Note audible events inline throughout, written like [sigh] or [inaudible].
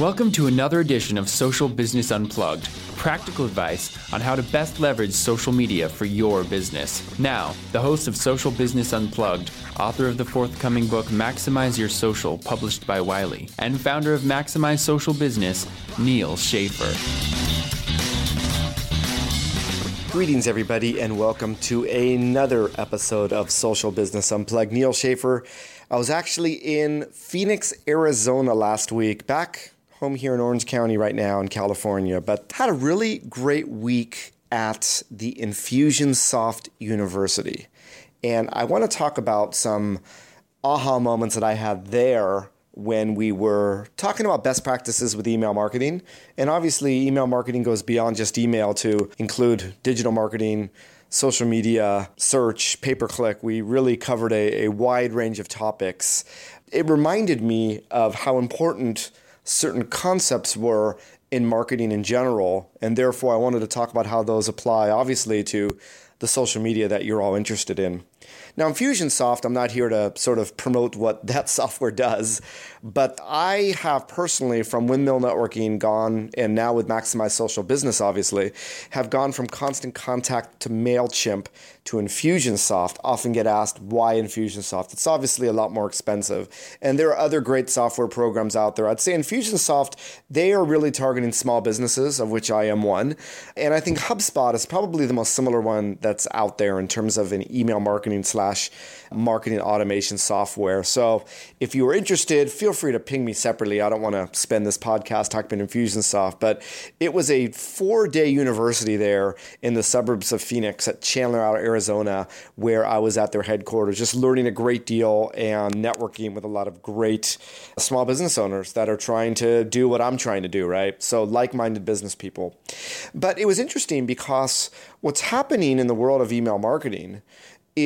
Welcome to another edition of Social Business Unplugged practical advice on how to best leverage social media for your business. Now, the host of Social Business Unplugged, author of the forthcoming book Maximize Your Social, published by Wiley, and founder of Maximize Social Business, Neal Schaffer. Greetings, everybody, and welcome to another episode of Social Business Unplugged. Neal Schaffer. I was actually in Phoenix, Arizona last week, back home here in Orange County right now in California, but had a really great week at the Infusionsoft University. And I want to talk about some aha moments that I had there when we were talking about best practices with email marketing. And obviously, email marketing goes beyond just email to include digital marketing, social media, search, pay per click. We really covered a, a wide range of topics. It reminded me of how important certain concepts were in marketing in general. And therefore, I wanted to talk about how those apply, obviously, to the social media that you're all interested in. Now, Infusionsoft, I'm not here to sort of promote what [laughs] that software does, but I have personally, from Windmill Networking, gone, and now with Maximize Social Business, obviously, have gone from constant contact to MailChimp to Infusionsoft. Often get asked why Infusionsoft. It's obviously a lot more expensive. And there are other great software programs out there. I'd say Infusionsoft, they are really targeting small businesses, of which I am one. And I think HubSpot is probably the most similar one that's out there in terms of an email marketing slash marketing automation software. So if you are interested, feel free to ping me separately. I don't want to spend this podcast talking about Infusionsoft, but it was a four day university there in the suburbs of Phoenix at Chandler, Arizona, where I was at their headquarters, just learning a great deal and networking with a lot of great small business owners that are trying to do what I'm trying to do, right? So like minded business people. But it was interesting because what's happening in the world of email marketing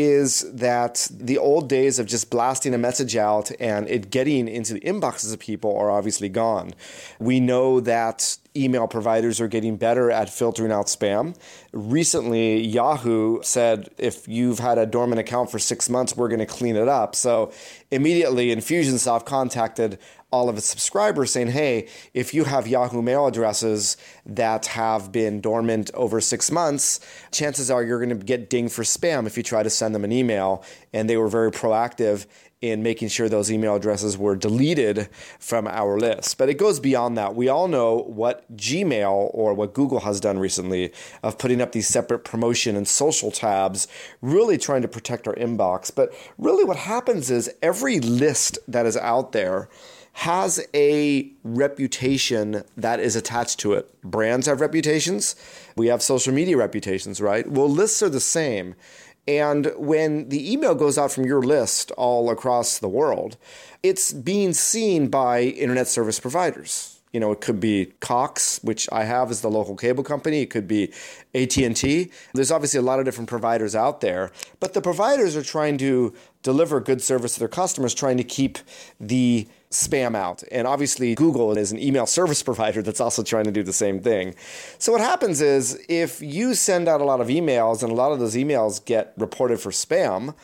is that the old days of just blasting a message out and it getting into the inboxes of people are obviously gone. We know that email providers are getting better at filtering out spam. Recently, Yahoo said if you've had a dormant account for six months, we're going to clean it up. So immediately, Infusionsoft contacted all of its subscribers saying, hey, if you have Yahoo mail addresses that have been dormant over six months, chances are you're going to get dinged for spam if you try to send them an email. And they were very proactive in making sure those email addresses were deleted from our list. But it goes beyond that. We all know what Gmail or what Google has done recently of putting up these separate promotion and social tabs, really trying to protect our inbox. But really, what happens is every list that is out there has a reputation that is attached to it. Brands have reputations. We have social media reputations, right? Well, lists are the same. And when the email goes out from your list all across the world, it's being seen by internet service providers. You know, it could be Cox, which I have as the local cable company. It could be AT&T. There's obviously a lot of different providers out there, but the providers are trying to deliver good service to their customers, trying to keep the spam out. And obviously, Google is an email service [laughs] provider that's also trying to do the same thing. So, what happens is if you send out a lot of emails and a lot of those emails get reported for spam,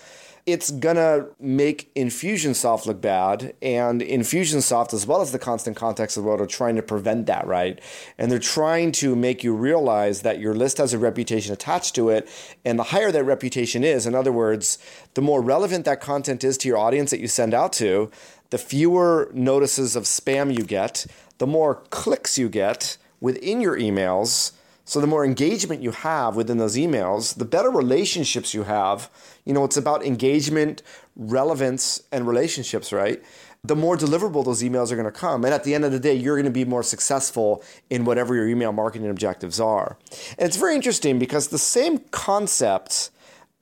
it's gonna make Infusionsoft look bad, and Infusionsoft, as well as the constant contacts of the world, are trying to prevent that, right? And they're trying to make you realize that your list has a reputation attached to it, and the higher that reputation is, in other words, the more relevant that content is to your audience that you send out to, the fewer notices of spam you get, the more clicks you get within your emails. So the more engagement you have within those emails, the better relationships you have. You know, it's about engagement, relevance, and relationships, right? The more deliverable those emails are going to come. And at the end of the day, you're going to be more successful in whatever your email marketing objectives are. And it's very interesting because the same concept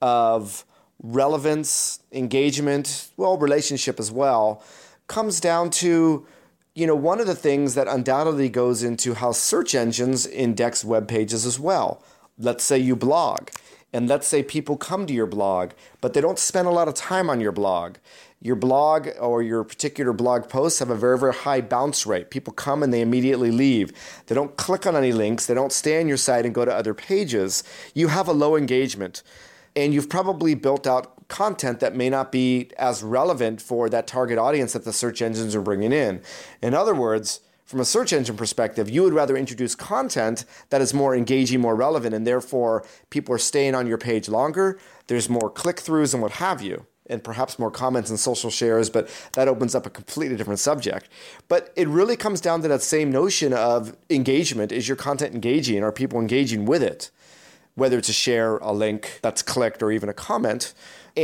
of relevance, engagement, well, relationship as well, comes down to you know one of the things that undoubtedly goes into how search engines index web pages as well. Let's say you blog, and let's say people come to your blog, but they don't spend a lot of time on your blog. Your blog or your particular blog posts have a very, very high bounce rate. People come and they immediately leave. They don't click on any links, they don't stay on your site and go to other pages. You have a low engagement and you've probably built out content that may not be as relevant for that target audience that the search engines are bringing in. In other words, from a search engine perspective, you would rather introduce content that is more engaging, more relevant, and therefore people are staying on your page longer. There's more click throughs and what have you, and perhaps more comments and social shares, but that opens up a completely different subject. But it really comes down to that same notion of engagement. Is your content engaging? Are people engaging with it? Whether it's a share, a link that's clicked, or even a comment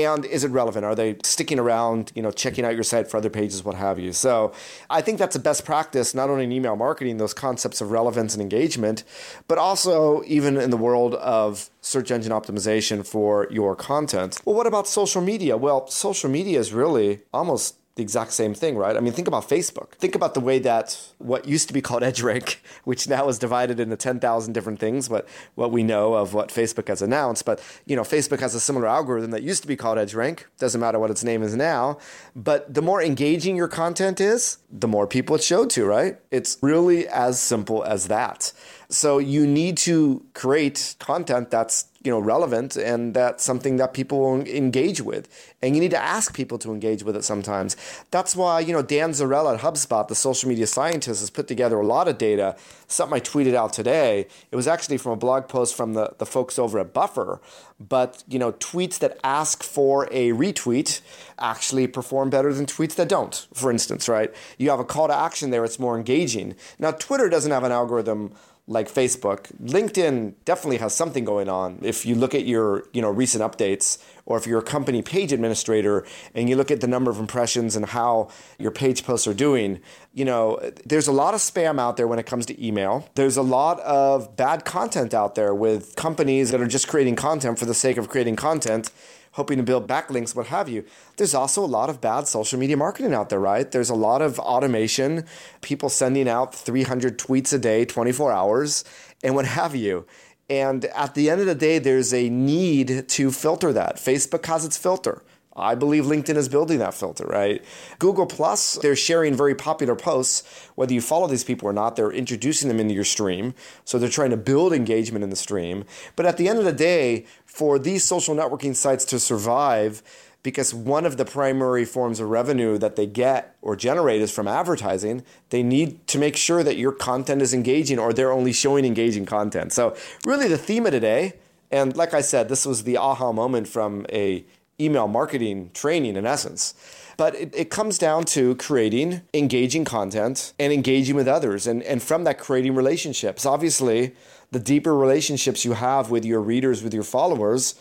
and is it relevant? Are they sticking around, you know, checking out your site for other pages, what have you? So I think that's a best practice, not only in email marketing, those concepts of relevance and engagement, but also even in the world of search engine optimization for your content. Well, what about social media? Well, social media is really almost the exact same thing, right? I mean, think about Facebook. Think about the way that what used to be called [laughs] EdgeRank, which now is divided into 10,000 different things, but what we know of what Facebook has announced. But, you know, Facebook has a similar algorithm that used to be called EdgeRank. Doesn't matter what its name is now. But the more engaging your content is, the more people it's showed to, right? It's really as simple as that. So you need to create content that's you know relevant and that's something that people engage with. And you need to ask people to engage with it sometimes. That's why you know dan zarrella at hubspot the social media scientist has put together a lot of data. Something i tweeted out today it was actually from a blog post from the, the folks over at buffer but you know tweets that ask for a retweet actually perform better than tweets that don't for instance right? You have a call to action there it's more engaging. Now twitter doesn't have an algorithm like Facebook. LinkedIn definitely has something going on. If you look at your, you know, recent updates or if you're a company page administrator and you look at the number of impressions and how your page posts are doing, you know, there's a lot of spam out there when it comes to email. There's a lot of bad content out there with companies that are just creating content for the sake of creating content hoping to build backlinks, what have you. There's also a lot of bad social media marketing out there, right? There's a lot of automation, people sending out 300 tweets a day, 24 hours, and what have you. And at the end of the day, there's a need to filter that. Facebook has its filter. I believe LinkedIn is building that filter, right? Google Plus, they're sharing very popular posts. Whether you follow these people or not, they're introducing them into your stream. So they're trying to build engagement in the stream. But at the end of the day, for these social networking sites to survive, because one of the primary forms of revenue that they get or generate is from advertising, they need to make sure that your content is engaging or they're only showing engaging content. So, really, the theme of today, and like I said, this was the aha moment from a email marketing training in essence. But it, it comes down to creating engaging content and engaging with others. And, and from that, creating relationships. Obviously, the deeper relationships you have with your readers, with your followers,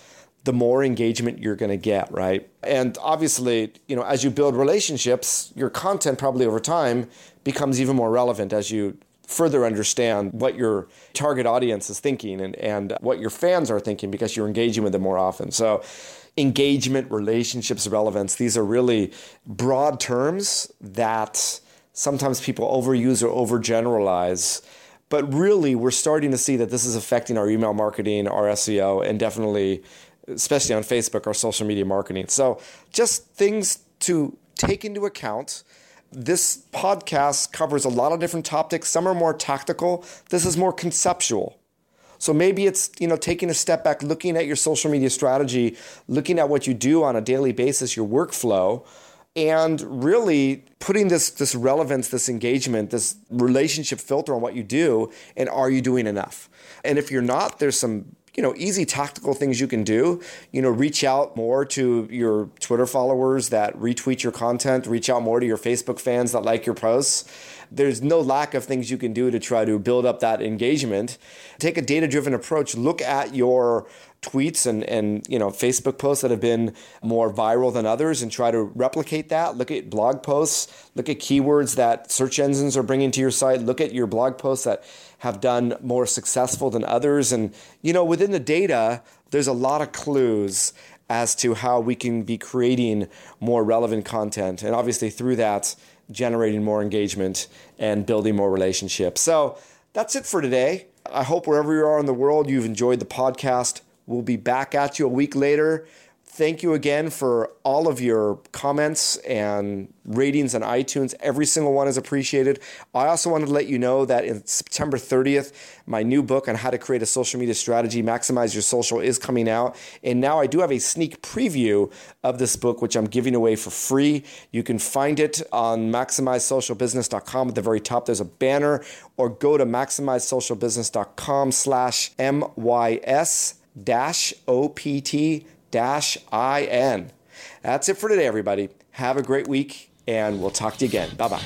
the more engagement you're going to get, right? And obviously, you know, as you build relationships, your content probably over time becomes even more relevant as you further understand what your target audience is thinking and, and what your fans are thinking because you're engaging with them more often. So engagement, relationships, relevance. These are really broad terms that sometimes people overuse or overgeneralize. But really, we're starting to see that this is affecting our email marketing, our SEO, and definitely, especially on Facebook, our social media marketing. So, just things to take into account. This podcast covers a lot of different topics. Some are more tactical. This is more conceptual. So maybe it's, you know, taking a step back, looking at your social media strategy, looking at what you do on a daily basis, your workflow, and really putting this this relevance, this engagement, this relationship filter on what you do and are you doing enough? And if you're not, there's some you know easy tactical things you can do you know reach out more to your twitter followers that retweet your content reach out more to your facebook fans that like your posts there's no lack of things you can do to try to build up that engagement. Take a data driven approach. Look at your tweets and, and you know Facebook posts that have been more viral than others and try to replicate that. Look at blog posts, look at keywords that search engines are bringing to your site, look at your blog posts that have done more successful than others and you know within the data there's a lot of clues as to how we can be creating more relevant content and obviously through that generating more engagement and building more relationships. So that's it for today. I hope wherever you are in the world, you've enjoyed the podcast. We'll be back at you a week later. Thank you again for all of your comments and ratings on iTunes. Every single one is appreciated. I also wanted to let you know that in September 30th, my new book on how to create a social media strategy, Maximize Your Social, is coming out. And now I do have a sneak preview of this book, which I'm giving away for free. You can find it on MaximizeSocialBusiness.com. At the very top, there's a banner, or go to MaximizeSocialBusiness.com slash MYS dash OPT in. That's it for today, everybody. Have a great week, and we'll talk to you again. Bye bye.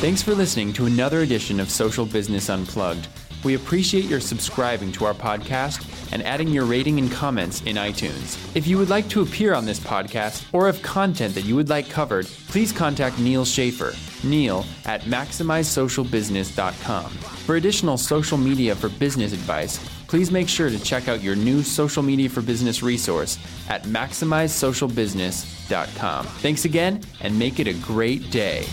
Thanks for listening to another edition of Social Business Unplugged. We appreciate your subscribing to our podcast and adding your rating and comments in iTunes. If you would like to appear on this podcast or have content that you would like covered, please contact Neal Schaffer, neil at MaximizeSocialBusiness.com. For additional social media for business advice, please make sure to check out your new social media for business resource at MaximizeSocialBusiness.com. Thanks again and make it a great day.